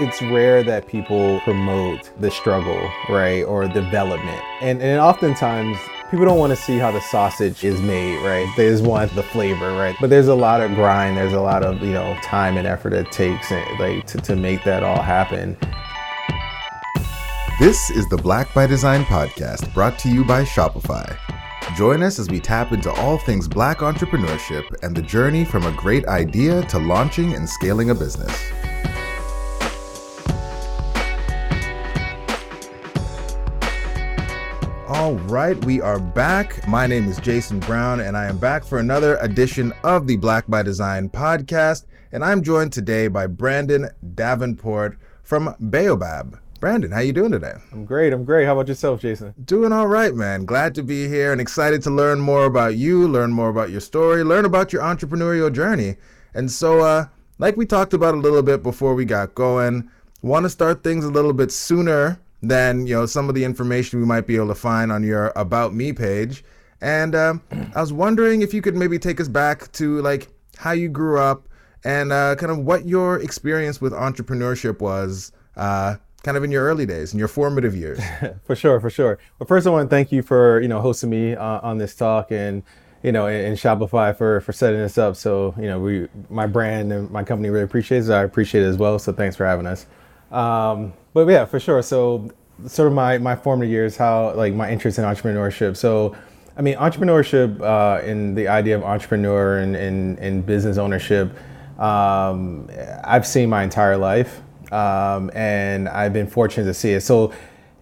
it's rare that people promote the struggle, right, or development. And, and oftentimes, people don't want to see how the sausage is made, right? They just want the flavor, right? But there's a lot of grind, there's a lot of, you know, time and effort it takes eh, like to, to make that all happen. This is the Black by Design podcast brought to you by Shopify. Join us as we tap into all things black entrepreneurship and the journey from a great idea to launching and scaling a business. All right, we are back. My name is Jayson Brown, and I am back for another edition of the Black by Design podcast. And I'm joined today by Brandon Davenport from Baobab. Brandon, how you doing today? I'm great. I'm great. How about yourself, Jason? Doing all right, man. Glad to be here and excited to learn more about you, learn more about your story, learn about your entrepreneurial journey. And so, uh, like we talked about a little bit before we got going, want to start things a little bit sooner than you know some of the information we might be able to find on your about me page. And uh, I was wondering if you could maybe take us back to like how you grew up and uh, kind of what your experience with entrepreneurship was, uh, kind of in your early days, in your formative years. for sure, for sure. Well, first I want to thank you for you know hosting me uh, on this talk and you know, and, Shopify for for setting this up. So, you know, we my brand and my company really appreciates it. I appreciate it as well. So, thanks for having us. Um, but yeah, for sure. So sort of my my formative years, how like my interest in entrepreneurship. So, I mean, entrepreneurship uh, and the idea of entrepreneur and and, and business ownership, um, I've seen my entire life, um, and I've been fortunate to see it. So,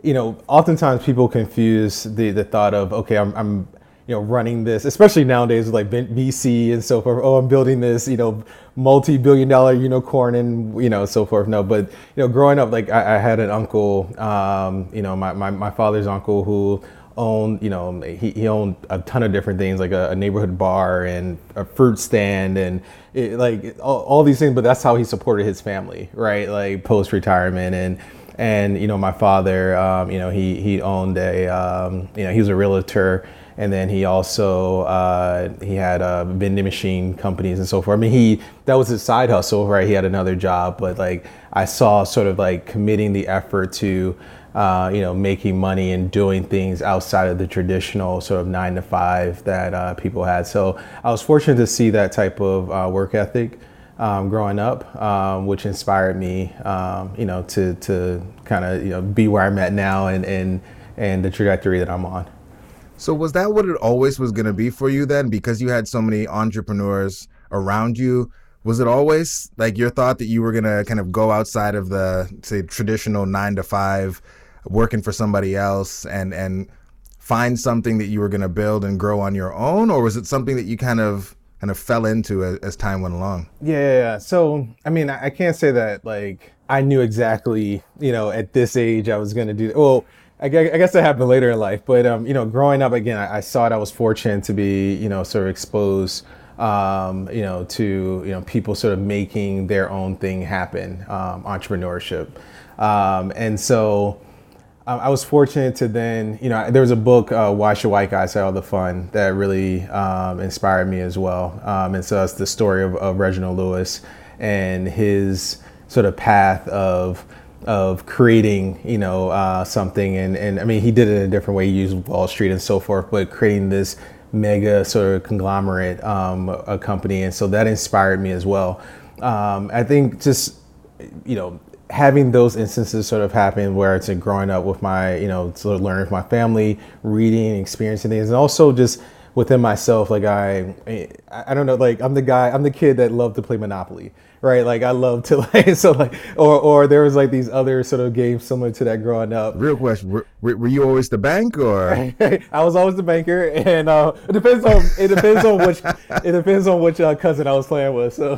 you know, oftentimes people confuse the the thought of okay, I'm, I'm you know, running this, especially nowadays with like VC and so forth. Oh, I'm building this, you know, multi-billion dollar unicorn and, you know, so forth. No, but, you know, growing up, like I, I had an uncle, um, you know, my, my, my father's uncle who owned, you know, he, he owned a ton of different things like a, a neighborhood bar and a fruit stand and it, like all, all these things, but that's how he supported his family, right? Like post retirement and, and, you know, my father, um, you know, he, he owned a, um, you know, he was a realtor and then he also uh, he had uh, vending machine companies and so forth. I mean, he that was his side hustle, right? He had another job, but like I saw sort of like committing the effort to uh, you know making money and doing things outside of the traditional sort of nine to five that uh, people had. So I was fortunate to see that type of uh, work ethic. Um, growing up, um, which inspired me, um, you know, to to kind of you know be where I'm at now and and and the trajectory that I'm on. So was that what it always was going to be for you then? Because you had so many entrepreneurs around you. Was it always like your thought that you were going to kind of go outside of the say traditional 9 to 5 working for somebody else and and find something that you were going to build and grow on your own or was it something that you kind of kind of fell into as, as time went along? Yeah, yeah, yeah. So, I mean, I, I can't say that like I knew exactly, you know, at this age I was going to do well I guess that happened later in life, but um, you know, growing up again, I, I saw it. I was fortunate to be, you know, sort of exposed, um, you know, to you know people sort of making their own thing happen, um, entrepreneurship, um, and so um, I was fortunate to then, you know, there was a book, uh, Why Should White Guys Have All the Fun, that really um, inspired me as well, and so that's the story of, of Reginald Lewis and his sort of path of of creating, you know, uh, something. And, and I mean, he did it in a different way. He used Wall Street and so forth, but creating this mega sort of conglomerate um, a company. And so that inspired me as well. Um, I think just, you know, having those instances sort of happen where it's growing up with my, you know, sort of learning with my family, reading, experiencing things, and also just within myself, like I, I don't know, like I'm the guy, I'm the kid that loved to play Monopoly right? Like I love to like so like or or there was like these other sort of games similar to that growing up. Real question: Were, were you always the bank or? I was always the banker, and uh, it depends on it depends on which it depends on which uh, cousin I was playing with. So,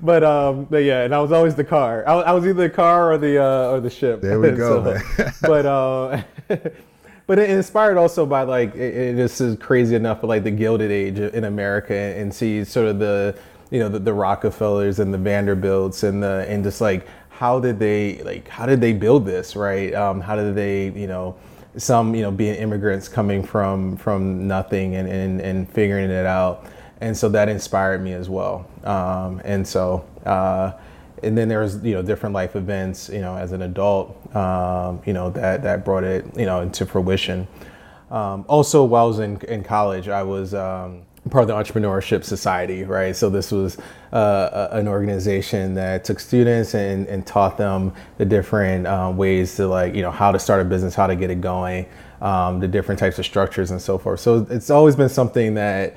but um, but yeah, and I was always the car. I, I was either the car or the uh, or the ship. There we go. so, but uh. But it inspired also by like it, it, this is crazy enough, but like the Gilded Age in America, and see sort of the you know the, the Rockefellers and the Vanderbilts and the and just like how did they like how did they build this right? Um, how did they you know some you know being immigrants coming from from nothing and and, and figuring it out, and so that inspired me as well. Um, and so. Uh, and then there's you know different life events you know as an adult um, you know that that brought it you know into fruition. Um, also while i was in, in college i was um, part of the entrepreneurship society right? So this was uh, an organization that took students and, and taught them the different uh, ways to like you know how to start a business how to get it going um, the different types of structures and so forth. So it's always been something that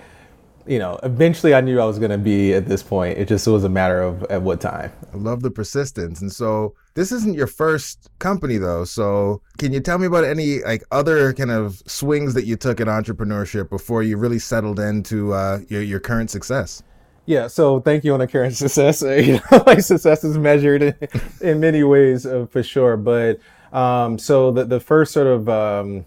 you know, eventually I knew I was going to be at this point. It just was a matter of at what time. I love the persistence. And so this isn't your first company though. So can you tell me about any like other kind of swings that you took in entrepreneurship before you really settled into uh, your, your current success? Yeah, so thank you on the current success. You know, like success is measured in, in many ways uh, for sure. But um, so the the first sort of um,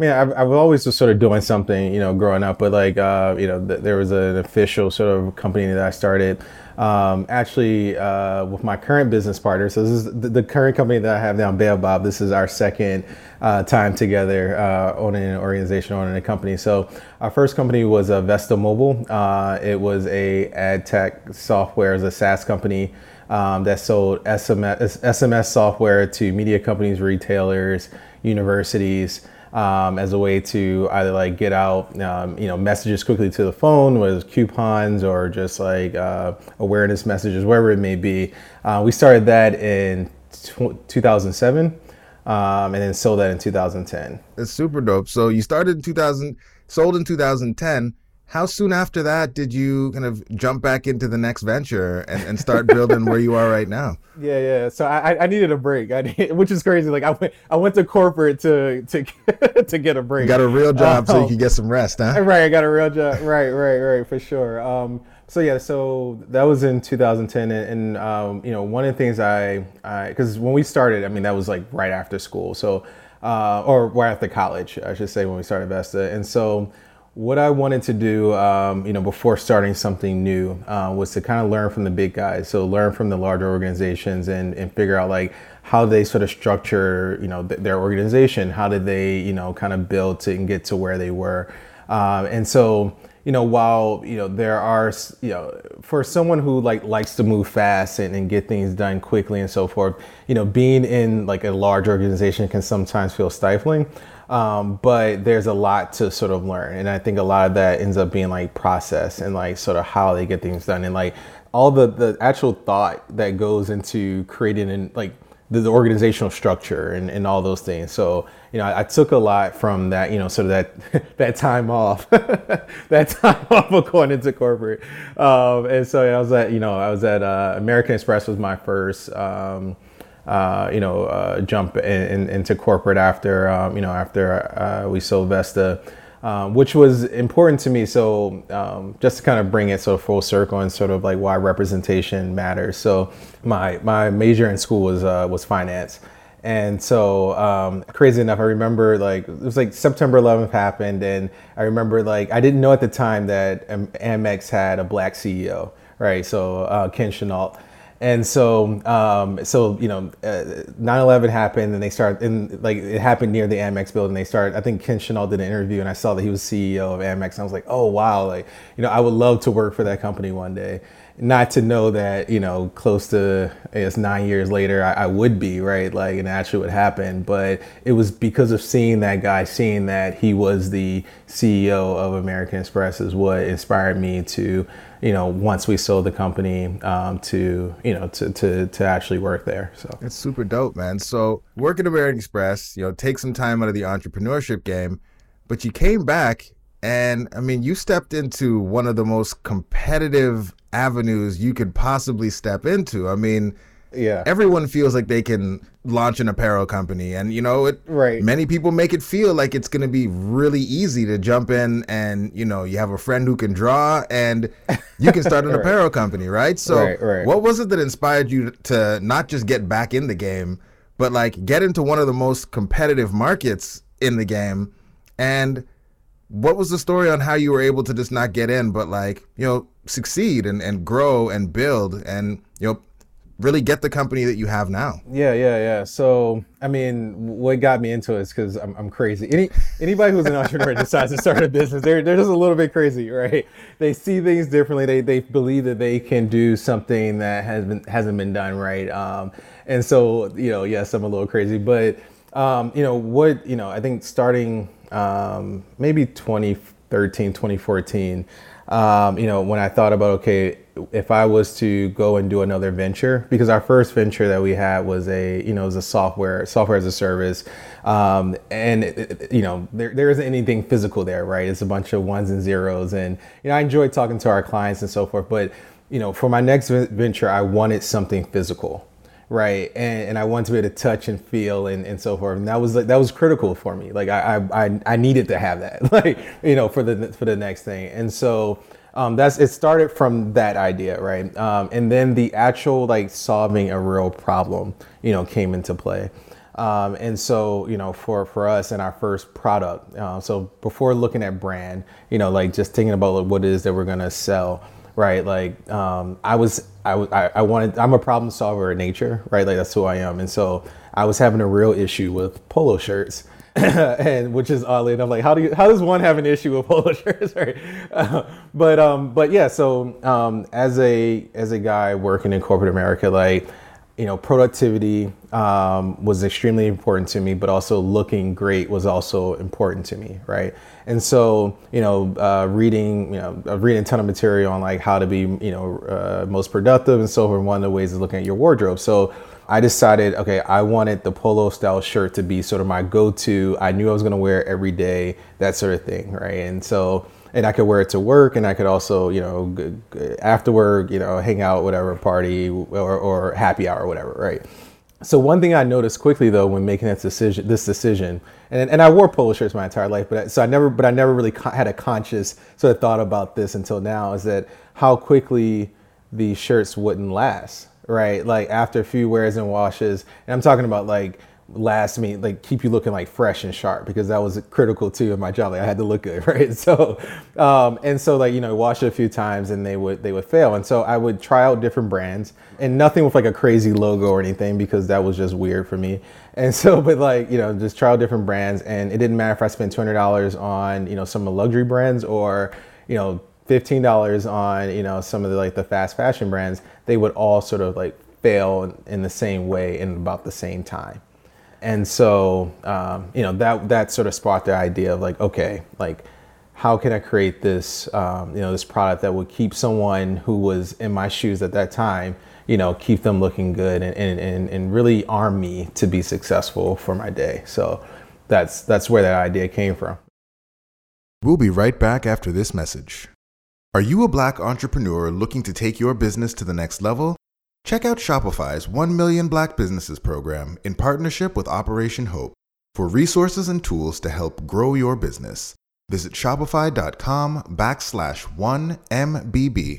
mean, I've, I've always was sort of doing something, you know, growing up, but like, uh, you know, th- there was an official sort of company that I started um, actually uh, with my current business partner. So this is the, the, current company that I have now, Baobab. This is our second uh, time together uh, owning an organization, owning a company. So our first company was uh, Vesta Mobile. Uh, it was a ad tech software, as a SaaS company. Um, that sold SMS, SMS software to media companies, retailers, universities um, as a way to either like get out, um, you know, messages quickly to the phone, it's coupons or just like uh, awareness messages, wherever it may be. Uh, we started that in t- 2007 um, and then sold that in 2010. It's super dope. So you started in 2000, sold in 2010 how soon after that did you kind of jump back into the next venture and, and start building where you are right now? Yeah, yeah. So I, I needed a break, I need, which is crazy. Like I went, I went to corporate to to to get a break. You got a real job so you could get some rest, huh? Right, I got a real job. Right, right, right, for sure. Um, so yeah, so that was in 2010, and, and um, you know, one of the things I, because when we started, I mean, that was like right after school, so uh, or right after college, I should say, when we started Vesta, and so what I wanted to do, um, you know, before starting something new, uh, was to kind of learn from the big guys. So learn from the larger organizations and, and figure out like how they sort of structure, you know, th- their organization. How did they, you know, kind of build to and get to where they were. Um, and so, you know, while you know there are, you know, for someone who like likes to move fast and, and get things done quickly and so forth, you know, being in like a large organization can sometimes feel stifling. Um, but there's a lot to sort of learn. And I think a lot of that ends up being like process and like sort of how they get things done and like all the, the actual thought that goes into creating and like the, the, organizational structure and, and all those things. So, you know, I, I, took a lot from that, you know, sort of that, that time off, that time off of going into corporate. Um, and so I was at, you know, I was at, uh, American Express was my first, um, uh, you know, uh, jump in, in, into corporate after, um, you know, after uh, we sold Vesta, um, which was important to me. So um, just to kind of bring it of full circle and sort of like why representation matters. So my my major in school was uh, was finance. And so, um, crazy enough, I remember like it was like September 11th happened, and I remember like I didn't know at the time that Amex had a black CEO, right? So uh, Ken Chenault, and so, um, so you know, uh, 9/11 happened, and they start, and like it happened near the Amex building. They start. I think Ken Chenault did an interview, and I saw that he was CEO of Amex. And I was like, oh wow, like you know, I would love to work for that company one day. Not to know that you know, close to I guess nine years later, I, I would be right, like, and actually would happen. But it was because of seeing that guy, seeing that he was the CEO of American Express, is what inspired me to you know, once we sold the company um, to, you know, to, to, to actually work there. So it's super dope, man. So work at American Express, you know, take some time out of the entrepreneurship game, but you came back and I mean, you stepped into one of the most competitive avenues you could possibly step into. I mean, yeah everyone feels like they can launch an apparel company and you know it right many people make it feel like it's going to be really easy to jump in and you know you have a friend who can draw and you can start an right. apparel company right so right, right. what was it that inspired you to not just get back in the game but like get into one of the most competitive markets in the game and what was the story on how you were able to just not get in but like you know succeed and, and grow and build and you know really get the company that you have now? Yeah, yeah, yeah. So, I mean, what got me into it is because I'm, I'm crazy. Any anybody who's an entrepreneur decides to start a business, they're they're just a little bit crazy, right? They see things differently. They they believe that they can do something that has been hasn't been done right. Um, and so, you know, yes, I'm a little crazy, but um, you know what? You know, I think starting um, maybe 2013, 2014. Um, you know, when I thought about okay, if I was to go and do another venture, because our first venture that we had was a, you know, was a software, software as a service, um, and it, it, you know, there there isn't anything physical there, right? It's a bunch of ones and zeros, and you know, I enjoyed talking to our clients and so forth, but you know, for my next venture, I wanted something physical right? And, and i wanted to be able to touch and feel and, and so forth. And that was like that was critical for me. Like I, I i needed to have that like you know for the for the next thing. And so um, that's it started from that idea right um, and then the actual like solving a real problem you know came into play um, and so you know for for us and our first product uh, so before looking at brand you know like just thinking about like, what it is that we're to sell right? Like um, I was, I, I, I wanted, I'm a problem solver in nature, right? Like that's who I am, and so I was having a real issue with polo shirts. and which is oddly enough, like how do you how does one have an issue with polo shirts, right? Uh, but um, but yeah, so um, as a as a guy working in corporate America, like you know, productivity um, was extremely important to me, but also looking great was also important to me, right? And so, you know, uh, reading, you know, reading a ton of material on like how to be, you know, uh, most productive and so forth. One of the ways is looking at your wardrobe. So I decided, okay, I wanted the polo style shirt to be sort of my go-to. I knew I was going to wear it every day, that sort of thing, right? And so and I could wear it to work, and I could also, you know, after work, you know, hang out, whatever, party or, or happy hour, whatever, right? So one thing I noticed quickly though when making this decision, this decision, and, and I wore polo shirts my entire life, but I, so I never, but I never really had a conscious sort of thought about this until now, is that how quickly these shirts wouldn't last, right? Like after a few wears and washes, and I'm talking about like last me like keep you looking like fresh and sharp because that was critical too in my job. Like i had to look good right? So um, and so like you know wash it a few times and they would they would fail. And so i would try out different brands and nothing with like a crazy logo or anything because that was just weird for me. And so but like you know just try out different brands and it didn't matter if i spent $200 on you know some luxury brands or you know $15 on you know some of the like the fast fashion brands they would all sort of like fail in, the same way in about the same time. And so um, you know that that sort of sparked the idea of like okay like how can i create this um, you know this product that would keep someone who was in my shoes at that time you know keep them looking good and, and, and really arm me to be successful for my day? So that's that's where that idea came from. We'll be right back after this message are you a black entrepreneur looking to take your business to the next level Check out Shopify's 1 Million Black Businesses program in partnership with Operation Hope for resources and tools to help grow your business. Visit shopify.com backslash 1MBB.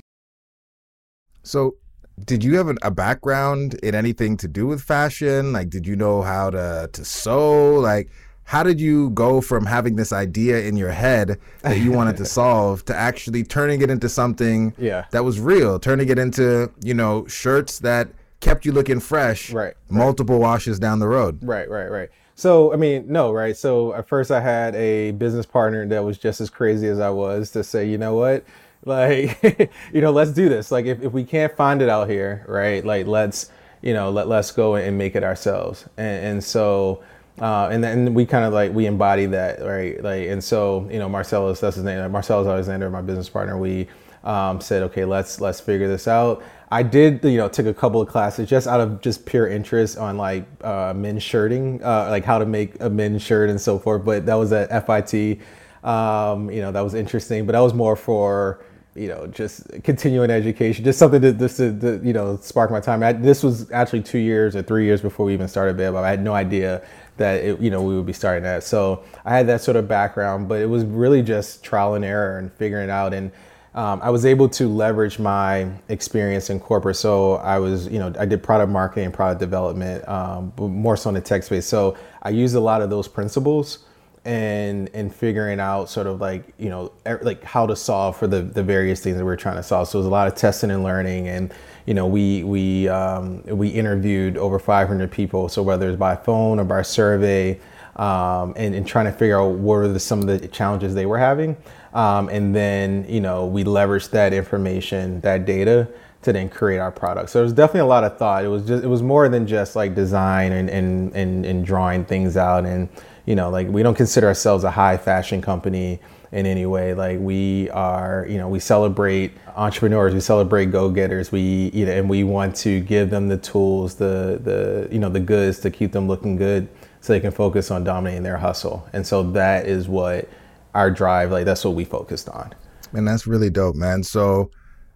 So, did you have a background in anything to do with fashion? Like, did you know how to, to sew? Like, how did you go from having this idea in your head that you wanted to solve to actually turning it into something yeah. that was real, turning it into, you know, shirts that kept you looking fresh right, multiple right. washes down the road. Right, right, right. So, I mean, no, right? So, at first I had a business partner that was just as crazy as I was to say, you know what? Like, you know, let's do this. Like, if, if we can't find it out here, right? Like, let's, you know, let, let's go and make it ourselves. And, and so, uh, and then we kind of like we embody that right? Like and so you know marcellus that's his name marcellus alexander my business partner we um, said okay let's let's figure this out. I did you know took a couple of classes just out of just pure interest on like uh, men's shirting uh, like how to make a men's shirt and so forth but that was at fit um, you know that was interesting but that was more for you know, just continuing education, just something to just to, to you know spark my time. I, this was actually two years or three years before we even started Baobab. I had no idea that it, you know we would be starting that. So I had that sort of background, but it was really just trial and error and figuring it out. And um, I was able to leverage my experience in corporate. So I was, you know, I did product marketing and product development, um, more so in the tech space. So I used a lot of those principles and and figuring out sort of like you know er, like how to solve for the the various things that we are trying to solve so it was a lot of testing and learning and you know, we we um, we interviewed over 500 people. So whether it's by phone or by survey, um, and, and trying to figure out what are the, some of the challenges they were having, um, and then you know we leveraged that information, that data to then create our product. So there's definitely a lot of thought. It was just it was more than just like design and and and, and drawing things out and you know like we don't consider ourselves a high fashion company in any way. Like we are, you know, we celebrate entrepreneurs, we celebrate go-getters. We, you know, and we want to give them the tools, the the you know the goods to keep them looking good, so they can focus on dominating their hustle. And so that is what our drive, like that's what we focused on. And that's really dope, man. So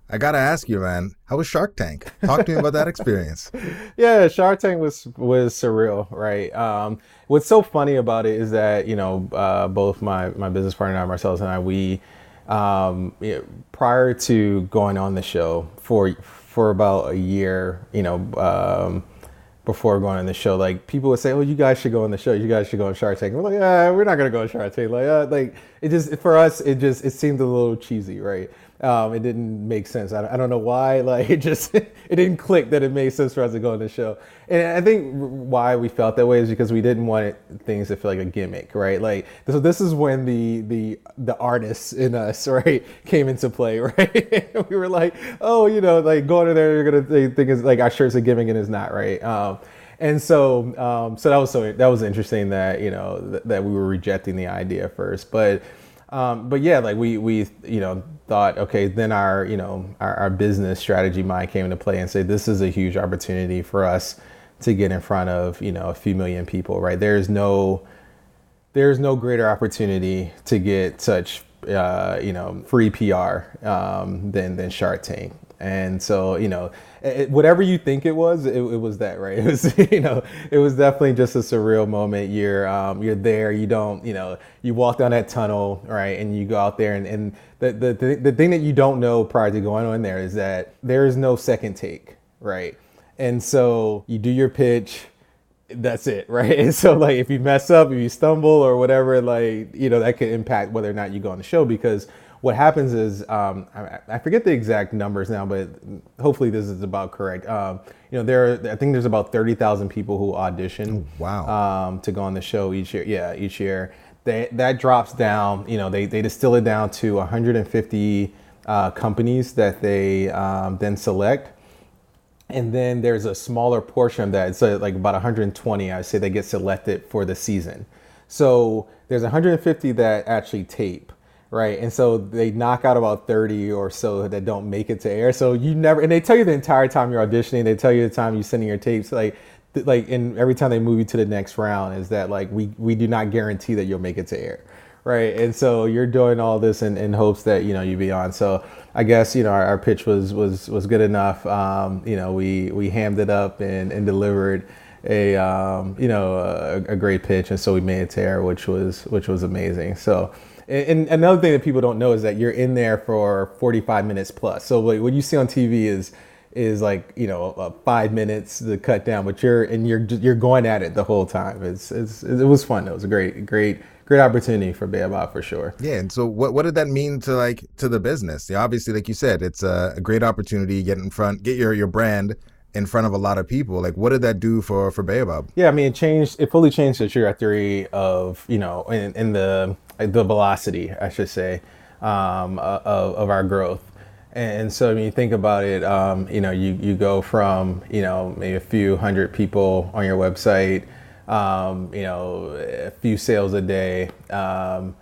I gotta ask you, man, how was Shark Tank? Talk to me about that experience. yeah, Shark Tank was was surreal, right? Um, what's so funny about it is that you know uh, both my my business partner and Marcellus and I we um, you know, prior to going on the show for for about a year, you know. Um, before going on the show, like people would say, "Oh, you guys should go on the show. You guys should go on Shark Tank." We're like, "Yeah, we're not gonna go on Shark Tank." Like, uh, like it just for us, it just it seemed a little cheesy, right? Um, it didn't make sense. I, I, don't know why. Like it just it didn't click that it made sense for us to go on the show. And I think why we felt that way is because we didn't want it, things to feel like a gimmick, right? Like so this is when the the the artists in us, right, came into play, right? we were like, oh, you know, like going in there, you're gonna think it's like our shirt's a gimmick and it's not, right? Um, and so um, so that was so that was interesting that you know th- that we were rejecting the idea first, but. Um, but yeah, like we we you know thought okay, then our you know our, our business strategy mind came into play and say this is a huge opportunity for us to get in front of you know a few million people, right? There's no there's no greater opportunity to get such uh, you know free PR um, than than Shark Tank, and so you know it, whatever you think it was, it, it, was that, right? It was, you know, it was definitely just a surreal moment. You're, um, you're there. You don't, you know, you walk down that tunnel, right, and you go out there, and, and the, the the the thing that you don't know prior to going on there is that there is no second take, right? And so you do your pitch that's it, right? And so like if you mess up, if you stumble or whatever, like you know that could impact whether or not you go on the show because what happens is um, I, I, forget the exact numbers now, but hopefully this is about correct. Um, you know, there are, I think there's about thirty thousand people who audition. Oh, wow. Um, to go on the show each year. Yeah, each year. They, that drops down. You know, they they distill it down to 150 uh, companies that they um, then select. And then there's a smaller portion of that. It's like about 120, I would say, they get selected for the season. So there's 150 that actually tape right? And so they knock out about 30 or so that don't make it to air. So you never, and they tell you the entire time you're auditioning, they tell you the time you're sending your tapes, like, like, and every time they move you to the next round is that like, we, we do not guarantee that you'll make it to air. Right. And so you're doing all this in, in hopes that, you know, you be on. So I guess, you know, our, our pitch was, was, was good enough. Um, you know, we, we hammed it up and, and delivered a, um, you know, a, a great pitch. And so we made it to air, which was, which was amazing. So, and another thing that people don't know is that you're in there for 45 minutes plus. So what you see on TV is is like you know uh, five minutes to cut down, but you're and you're you're going at it the whole time. It's, it's it was fun. It was a great great great opportunity for Baobab for sure. Yeah, and so what what did that mean to like to the business? Yeah, obviously, like you said, it's a, a great opportunity. Get in front, get your your brand in front of a lot of people. Like, what did that do for for Baobab? Yeah, I mean, it changed. It fully changed the trajectory of you know in, in the the velocity, I should say, um, of, of our growth. And so, when you think about it, um, you know, you, you go from, you know, maybe a few hundred people on your website, um, you know, a few sales a day, um,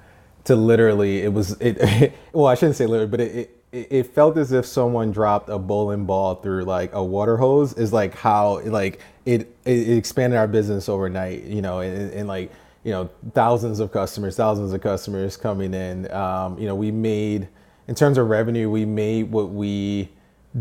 to literally, it was, it, well, I shouldn't say literally, but it, it, it felt as if someone dropped a bowling ball through like a water hose is like how, like, it, it expanded our business overnight, you know, and, and like, you know thousands of customers, thousands of customers coming in. Um, you know, we made in terms of revenue, we made what we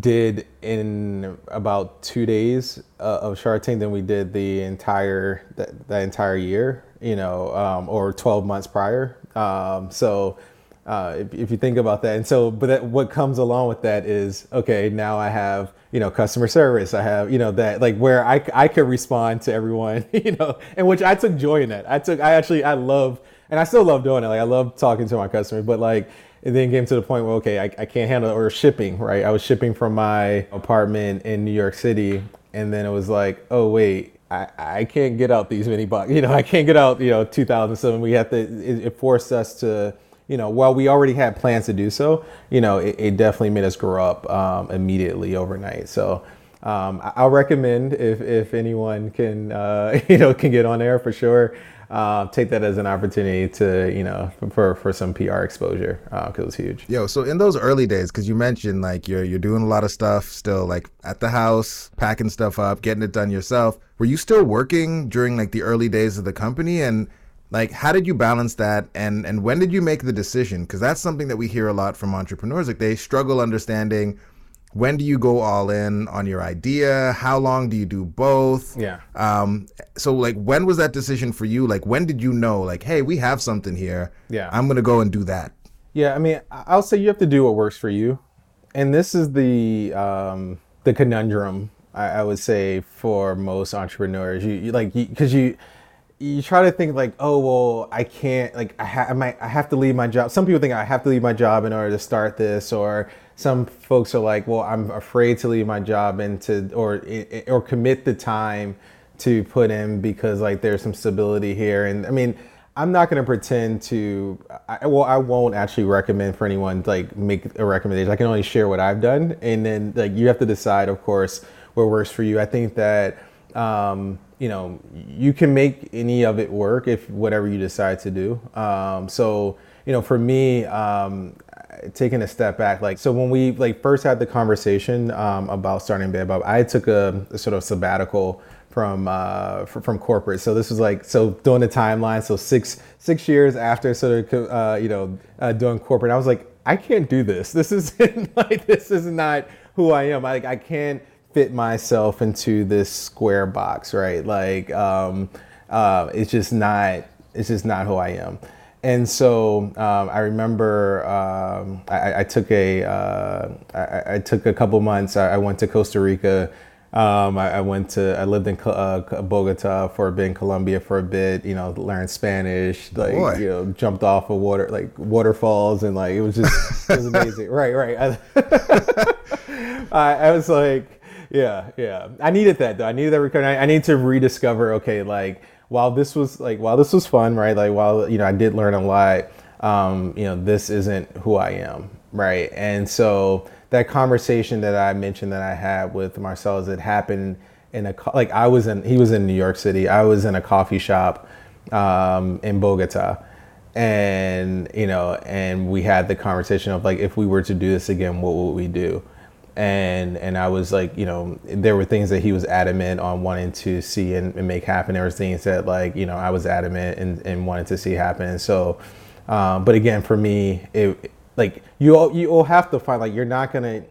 did in about two days uh, of Shark Tank than we did the entire that, that entire year. You know, um, or 12 months prior. Um, so uh, if, if, you think about that. And so, but that, what comes along with that is, okay, now I have, you know, customer service. I have, you know, that like where I, I could respond to everyone, you know, and which I took joy in that. I took, I actually, I love, and I still love doing it. Like I love talking to my customers, but like, it then came to the point where okay, I, I can't handle or shipping, right? I was shipping from my apartment in New York City, and then it was like, oh wait, I, I can't get out these many bucks. You know, I can't get out. You know, 2007. We have to. It, it forced us to. You know, while we already had plans to do so, you know, it, it definitely made us grow up um, immediately overnight. So. Um, I'll recommend if, if anyone can uh, you know can get on air for sure uh, take that as an opportunity to you know for for some PR exposure because uh, it was huge. Yo, so in those early days, because you mentioned like you're you're doing a lot of stuff still, like at the house, packing stuff up, getting it done yourself. Were you still working during like the early days of the company and? Like, how did you balance that, and and when did you make the decision? Because that's something that we hear a lot from entrepreneurs. Like, they struggle understanding when do you go all in on your idea? How long do you do both? Yeah. Um so like when was that decision for you? Like when did you know like hey we have something here. Yeah. I'm gonna go and do that. Yeah i mean i'll say you have to do what works for you. And this is the um the conundrum i, I would say for most entrepreneurs. You, you like because you, you you try to think like, oh well, I can't like I, ha- I might I have to leave my job. Some people think I have to leave my job in order to start this, or some folks are like, well, I'm afraid to leave my job and to or or commit the time to put in because like there's some stability here. And I mean, I'm not going to pretend to. I, well, I won't actually recommend for anyone like make a recommendation. I can only share what I've done, and then like you have to decide, of course, what works for you. I think that. Um, you know, you can make any of it work if whatever you decide to do. Um, so, you know, for me, um, taking a step back, like so when we like first had the conversation um, about starting Baobab, I took a, a sort of sabbatical from uh, from corporate. So this was like so doing the timeline. So six six years after sort of uh, you know uh, doing corporate, I was like, I can't do this. This isn't like this is not who I am. Like I can't fit myself into this square box, right? Like um, uh, it's just not it's just not who I am. And so um, I remember um, I, I, took a uh, I, I, took a couple months. I, went to Costa Rica. Um, I, went to I lived in uh, Bogota for a bit, in Colombia for a bit. You know, learned Spanish. Like Boy. you know, jumped off of water like waterfalls and like it was just it was amazing. right, right. I, I was like, yeah, yeah. I needed that though. I needed that recovery. I, I need to rediscover. Okay, like while this was like while this was fun, right? Like while you know I did learn a lot, um, you know this isn't who I am, right? And so that conversation that I mentioned that I had with Marcellus, it happened in a like I was in he was in New York City, I was in a coffee shop um, in Bogota, and you know, and we had the conversation of like if we were to do this again, what would we do? And and I was like, you know, there were things that he was adamant on wanting to see and, and make happen. There was things that like, you know, I was adamant and, and wanted to see happen. And so, um, but again, for me, it like you all you'll have to find like you're not gonna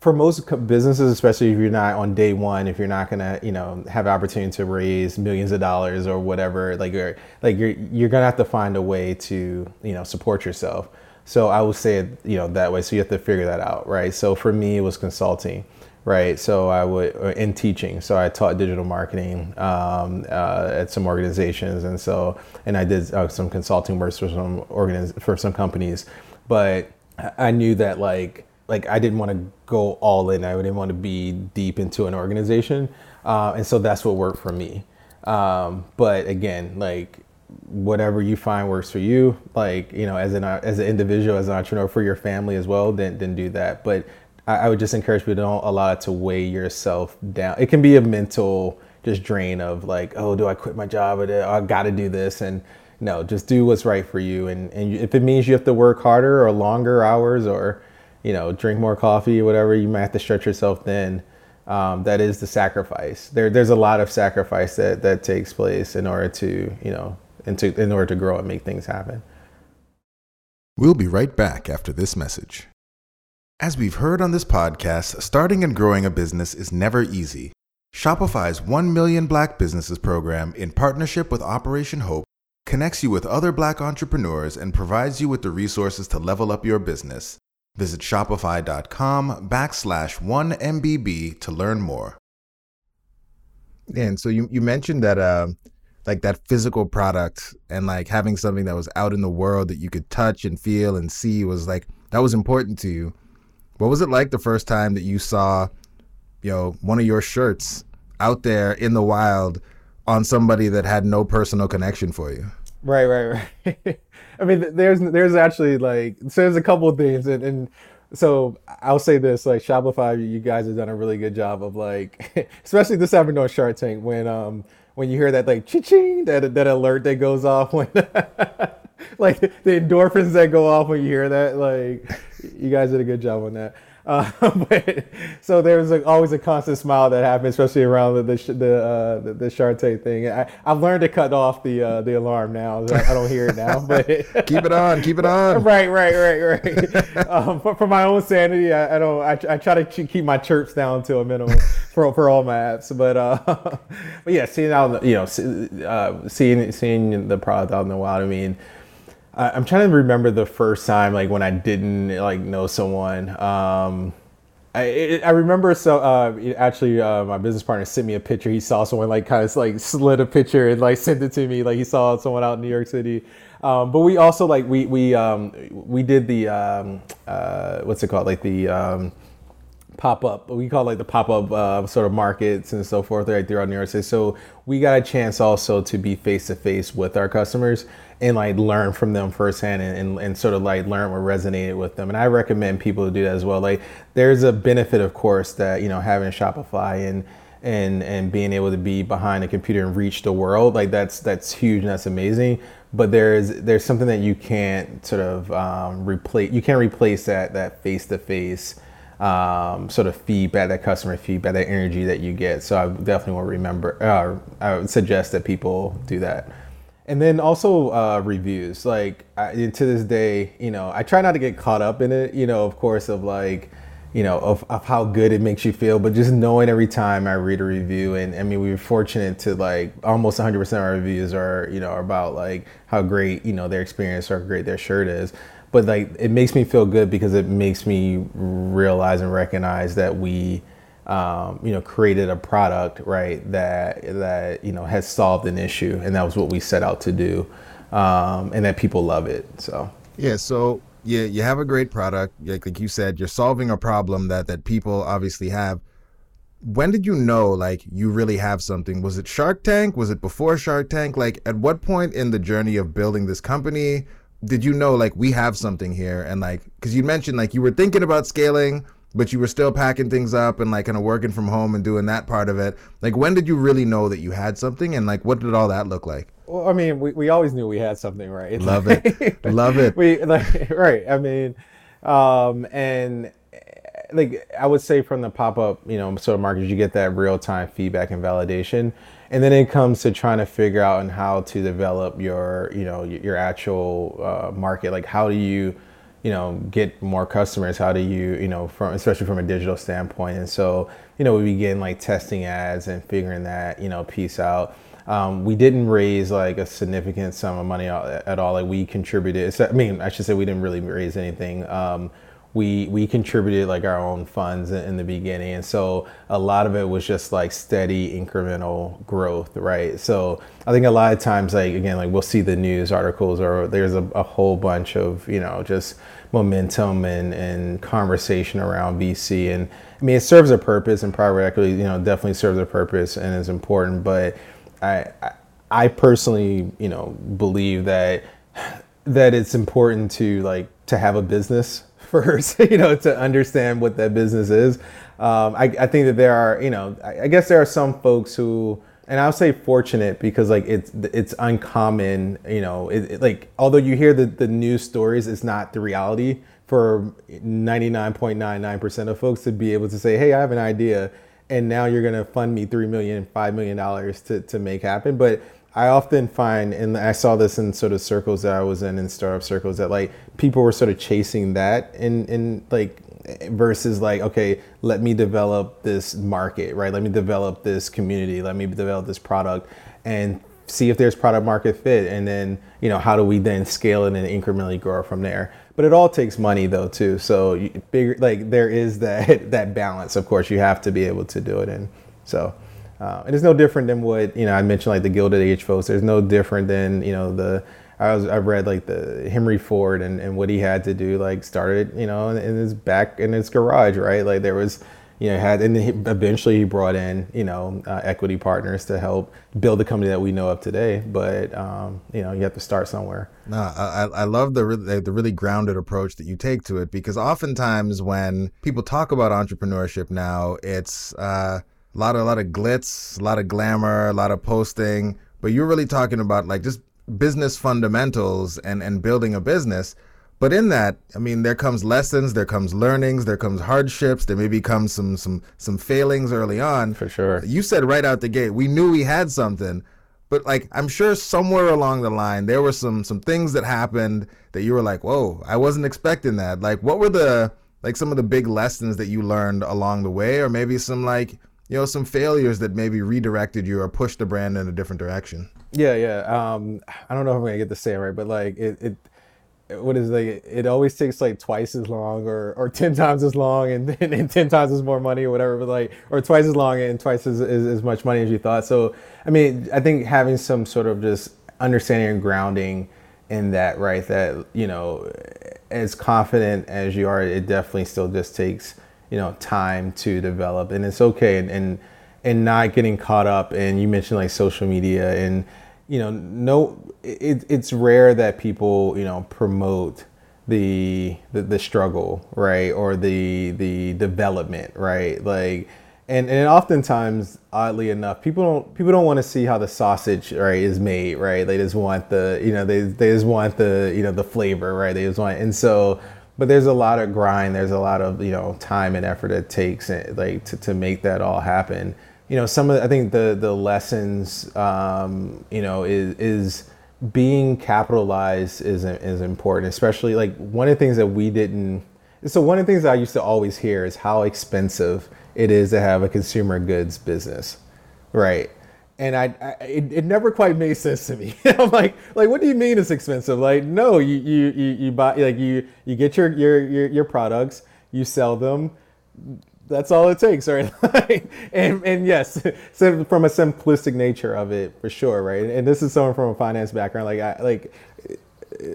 for most businesses, especially if you're not on day one, if you're not gonna, you know, have opportunity to raise millions of dollars or whatever, like you're like you're you're gonna have to find a way to, you know, support yourself. So I would say it, you know, that way. So you have to figure that out, right? So for me, it was consulting, right? So I would uh, in teaching. So I taught digital marketing um, uh, at some organizations, and so and I did uh, some consulting work for some organiz- for some companies, but I knew that like like I didn't want to go all in. I didn't want to be deep into an organization, uh, and so that's what worked for me. Um, but again, like whatever you find works for you like you know as an as an individual as an entrepreneur for your family as well then then do that. But I, I, would just encourage people don't allow it to weigh yourself down. It can be a mental just drain of like oh do i quit my job or i gotta do this? And no just do what's right for you. And and if it means you have to work harder or longer hours or you know drink more coffee or whatever you might have to stretch yourself thin. Um, that is the sacrifice. There there's a lot of sacrifice that that takes place in order to you know and to, in order to grow and make things happen. We'll be right back after this message. As we've heard on this podcast, starting and growing a business is never easy. Shopify's 1 Million Black Businesses program, in partnership with Operation Hope, connects you with other black entrepreneurs and provides you with the resources to level up your business. Visit shopify.com backslash 1MBB to learn more. And so you, you mentioned that uh, like that physical product and like having something that was out in the world that you could touch and feel and see was like that was important to you. What was it like the first time that you saw, you know, one of your shirts out there in the wild on somebody that had no personal connection for you? Right, right, right. I mean, there's there's actually like so there's a couple of things, and, and so I'll say this: like Shopify, you guys have done a really good job of like, especially this happened on Shark Tank when um when you hear that like ching that that alert that goes off when like the endorphins that go off when you hear that like you guys did a good job on that. Uh, but, so there's a, always a constant smile that happens, especially around the the the, uh, the, the Tank thing. I, I've learned to cut off the uh, the alarm now. I, don't hear it now, but keep it on, keep it on. Right, right, right, right. um, for, for my own sanity, I, I don't. I, I, try to keep my chirps down to a minimum for for all my apps. But uh, but yeah, seeing out you know uh, seeing seeing the product out in the wild. I mean I'm trying to remember the first time like when I didn't like know someone. Um, I, I remember so uh, actually uh, my business partner sent me a picture. He saw someone like kind of like slid a picture and like sent it to me. Like he saw someone out in New York City. Um, but we also like we we um, we did the um, uh, what's it called like the um, pop up. We call it like the pop up uh, sort of markets and so forth right throughout New York City. So we got a chance also to be face to face with our customers and like learn from them firsthand and, and, and, sort of like learn what resonated with them. And I recommend people to do that as well. Like there's a benefit, of course, that you know having Shopify and and and being able to be behind a computer and reach the world like that's that's huge and that's amazing but there's there's something that you can't sort of um, replace you can't replace that that face to face um, sort of feedback, that customer feedback, that energy that you get. So I definitely to remember. Uh, I would suggest that people do that. And then also uh, reviews. Like I, to this day, you know, I try not to get caught up in it. You know, of course, of like, you know, of, of how good it makes you feel, but just knowing every time I read a review, and I mean, we were fortunate to like almost 100% of our reviews are, you know, about like how great, you know, their experience or great their shirt is but like it makes me feel good because it makes me realize and recognize that we um, you know created a product right that that you know has solved an issue and that was what we set out to do um, and that people love it so. Yeah so yeah you have a great product. Like, like you said you're solving a problem that that people obviously have. When did you know like you really have something? Was it shark tank? Was it before shark tank? Like at what point in the journey of building this company did you know like we have something here? And like because you mentioned like you were thinking about scaling but you were still packing things up and like kind of working from home and doing that part of it. Like when did you really know that you had something? And like what did all that look like? Well i mean we, we always knew we had something right? Love it. Love it. We like right. I mean um and like i would say from the pop-up you know sort of markets you get that real-time feedback and validation and then it comes to trying to figure out and how to develop your you know your actual uh, market. Like how do you you know get more customers? How do you you know from especially from a digital standpoint? And so you know we begin like testing ads and figuring that you know piece out. Um, we didn't raise like a significant sum of money at all. Like we contributed i mean i should say we didn't really raise anything. Um, we we contributed like our own funds in, in, the beginning. And so a lot of it was just like steady incremental growth right? So i think a lot of times like again like we'll see the news articles or there's a, a whole bunch of you know just momentum and, and conversation around vc and i mean it serves a purpose and private equity you know definitely serves a purpose and is important. But i i, I personally you know believe that that it's important to like to have a business first, you know, to understand what that business is. Um, I, I, think that there are, you know, I, I, guess there are some folks who, and I'll say fortunate because like it's it's uncommon, you know, it, it, like although you hear the the news stories, it's not the reality for 99.99% of folks to be able to say, hey, I have an idea, and now you're going to fund me three million, five million dollars to to make happen, but I often find, and I saw this in sort of circles that I was in, in startup circles, that like people were sort of chasing that in, in like versus like, okay, let me develop this market, right? Let me develop this community, let me develop this product and see if there's product market fit. And then, you know, how do we then scale it and incrementally grow from there? But it all takes money though, too. So bigger, like there is that, that balance, of course, you have to be able to do it and So, Uh, and it's no different than what you know I mentioned, like the Gilded Age folks. There's no different than you know the I was I've read like the Henry Ford and, and what he had to do, like started you know in, in his back in his garage, right? Like there was you know, had and he, eventually he brought in you know uh, equity partners to help build the company that we know of today. But um, you know, you have to start somewhere. No, I, I love the the really grounded approach that you take to it because oftentimes when people talk about entrepreneurship now, it's uh, a lot of a lot of glitz, a lot of glamour, a lot of posting. But you're really talking about like just business fundamentals and and building a business but in that, I mean, there comes lessons, there comes learnings, there comes hardships, there may become some some some failings early on. For sure. You said right out the gate, we knew we had something, but like I'm sure somewhere along the line there were some some things that happened that you were like, "Whoa, I wasn't expecting that." Like, what were the like some of the big lessons that you learned along the way, or maybe some like you know some failures that maybe redirected you or pushed the brand in a different direction? Yeah, yeah. Um, I don't know if I'm gonna get the saying right, but like it, it what is like it always takes like twice as long or or 10 times as long and, and, and 10 times as more money or whatever but like or twice as long and twice as, as, as much money as you thought so i mean i think having some sort of just understanding and grounding in that right that you know as confident as you are it definitely still just takes you know time to develop and it's okay and and, and not getting caught up and you mentioned like social media and you know, no, it, it's rare that people, you know, promote the, the, the struggle, right, or the the development, right, like. And, and oftentimes, oddly enough, people don't people don't want to see how the sausage right is made, right? They just want the you know they they just want the you know the flavor, right? They just want and so, but there's a lot of grind, there's a lot of you know time and effort it takes eh, like to, to make that all happen you know, some of the, I think the the lessons, um, you know, is is being capitalized is is important, especially like one of the things that we didn't. So one of the things I used to always hear is how expensive it is to have a consumer goods business, right? And I, I it, it never quite made sense to me. I'm like, like, what do you mean it's expensive? Like, no, you you you, you buy like you you get your your your, your products, you sell them that's all it takes, right? and and yes, so from a simplistic nature of it, for sure, right? And this is someone from a finance background, like I like,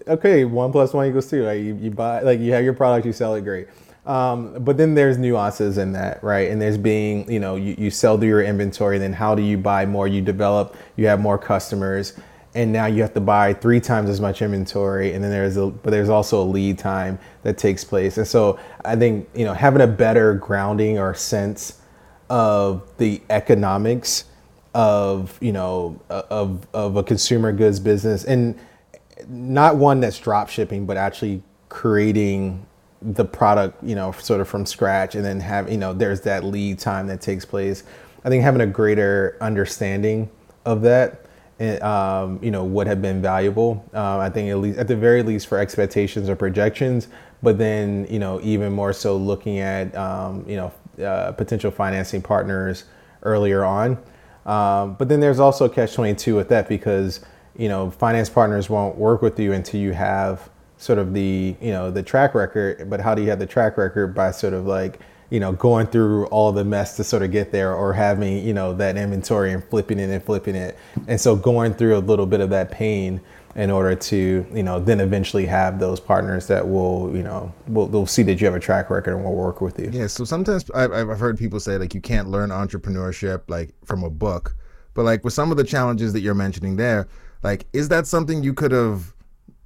okay, one plus one equals two. Right? You, you buy like you have your product, you sell it, great. Um, but then there's nuances in that, right? And there's being, you know, you, you sell through your inventory, then how do you buy more? You develop, you have more customers and now you have to buy three times as much inventory and then there's a but there's also a lead time that takes place and so i think you know having a better grounding or sense of the economics of you know of of a consumer goods business and not one that's drop shipping but actually creating the product you know sort of from scratch and then have you know there's that lead time that takes place i think having a greater understanding of that um, you know, would have been valuable. Um, I think at least at the very least for expectations or projections, but then you know even more so looking at um, you know uh, potential financing partners earlier on. Um, but then there's also catch 22 with that because you know finance partners won't work with you until you have sort of the you know the track record. But how do you have the track record by sort of like you know, going through all the mess to sort of get there or having, you know, that inventory and flipping it and flipping it. And so going through a little bit of that pain in order to, you know, then eventually have those partners that will, you know, will they'll see that you have a track record and will work with you. Yeah. So sometimes I've, I've heard people say like you can't learn entrepreneurship like from a book, but like with some of the challenges that you're mentioning there, like is that something you could have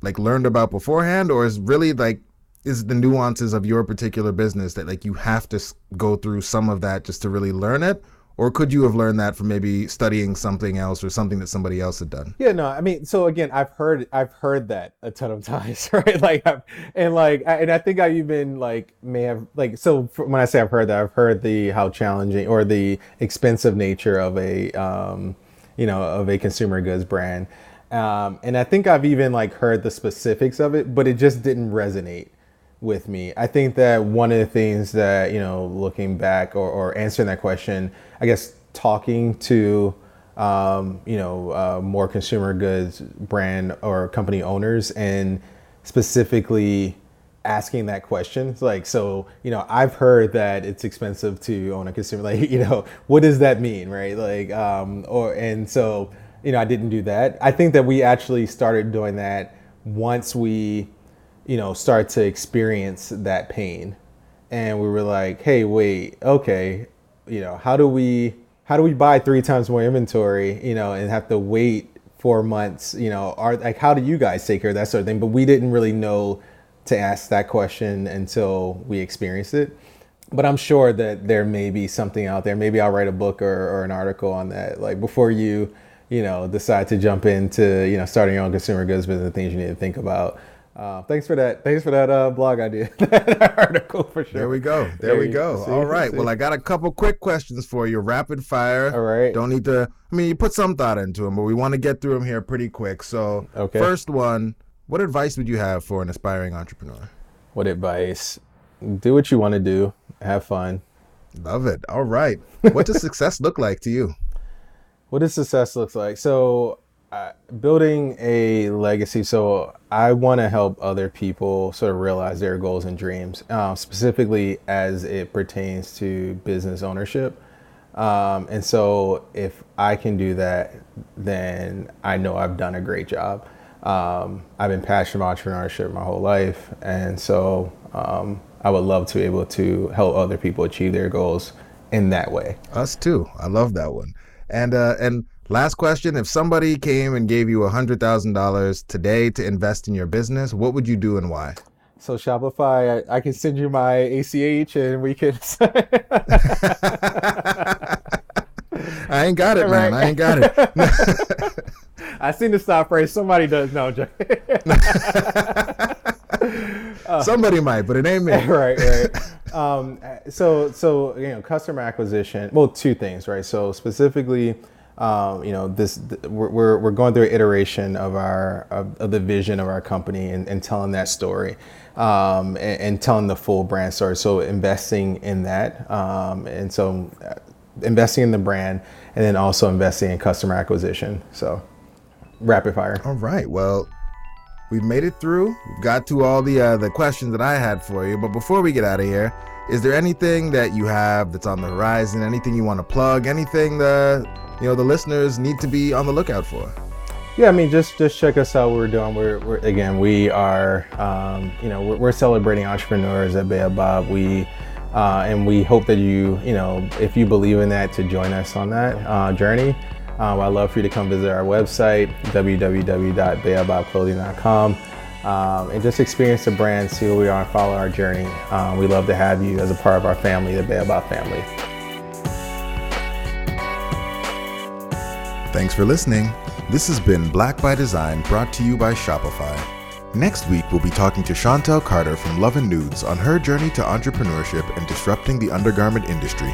like learned about beforehand or is really like is the nuances of your particular business that like you have to go through some of that just to really learn it? Or could you have learned that from maybe studying something else or something that somebody else had done? Yeah no i mean so again i've heard i've heard that a ton of times right? Like I've, and like and i think i even like may have like so when i say i've heard that i've heard the how challenging or the expensive nature of a um you know of a consumer goods brand um and i think i've even like heard the specifics of it but it just didn't resonate with me. I think that one of the things that, you know, looking back or, or answering that question, I guess talking to, um, you know, uh, more consumer goods brand or company owners and specifically asking that question. It's like, so, you know, I've heard that it's expensive to own a consumer. Like, you know, what does that mean, right? Like, um, or, and so, you know, I didn't do that. I think that we actually started doing that once we, you know, start to experience that pain. And we were like, hey, wait, okay, you know, how do we, how do we buy three times more inventory, you know, and have to wait four months, you know, are like, how do you guys take care of that sort of thing? But we didn't really know to ask that question until we experienced it. But I'm sure that there may be something out there. Maybe I'll write a book or, or an article on that. Like before you, you know, decide to jump into, you know, starting your own consumer goods business, things you need to think about. Uh, thanks for that. Thanks for that uh, blog idea, that article for sure. There we go. There, there we go. See, All right. See. Well, I got a couple quick questions for you, rapid fire. All right. Don't need to. I mean, you put some thought into them, but we want to get through them here pretty quick. So, okay. first one what advice would you have for an aspiring entrepreneur? What advice? Do what you want to do. Have fun. Love it. All right. What does success look like to you? What does success look like? So, uh, building a legacy. So, I want to help other people sort of realize their goals and dreams, uh, specifically as it pertains to business ownership. Um, and so, if I can do that, then I know I've done a great job. Um, I've been passionate about entrepreneurship my whole life, and so um, I would love to be able to help other people achieve their goals in that way. Us too. I love that one. And uh, and last question: If somebody came and gave you a hundred thousand dollars today to invest in your business, what would you do and why? So Shopify, I, I can send you my ACH, and we can. I ain't got it, man. Right. I ain't got it. I seen the stop phrase. Somebody does know. uh, Somebody might, but it ain't me. right, right. Um, so, so you know, customer acquisition. Well, two things, right? So specifically, um, you know, this we're we're going through an iteration of our of, of the vision of our company and, and telling that story. Um, and, and, telling the full brand story. So investing in that, um, and so uh, investing in the brand, and then also investing in customer acquisition. So rapid fire. All right. Well, we've made it through. We've got to all the uh, the questions that I had for you. But before we get out of here, is there anything that you have that's on the horizon? Anything you want to plug? Anything that you know the listeners need to be on the lookout for? Yeah, I mean, just just check us out. What we're doing. We're, we're again, we are, um, you know, we're, we're, celebrating entrepreneurs at Baobab. We uh, and we hope that you, you know, if you believe in that, to join us on that uh, journey. Um, I'd love for you to come visit our website, www.baobabclothing.com, um, and just experience the brand, see who we are, and follow our journey. Um, we love to have you as a part of our family, the Baobab family. Thanks for listening. This has been Black by Design brought to you by Shopify. Next week, we'll be talking to Chantel Carter from Love and Nudes on her journey to entrepreneurship and disrupting the undergarment industry.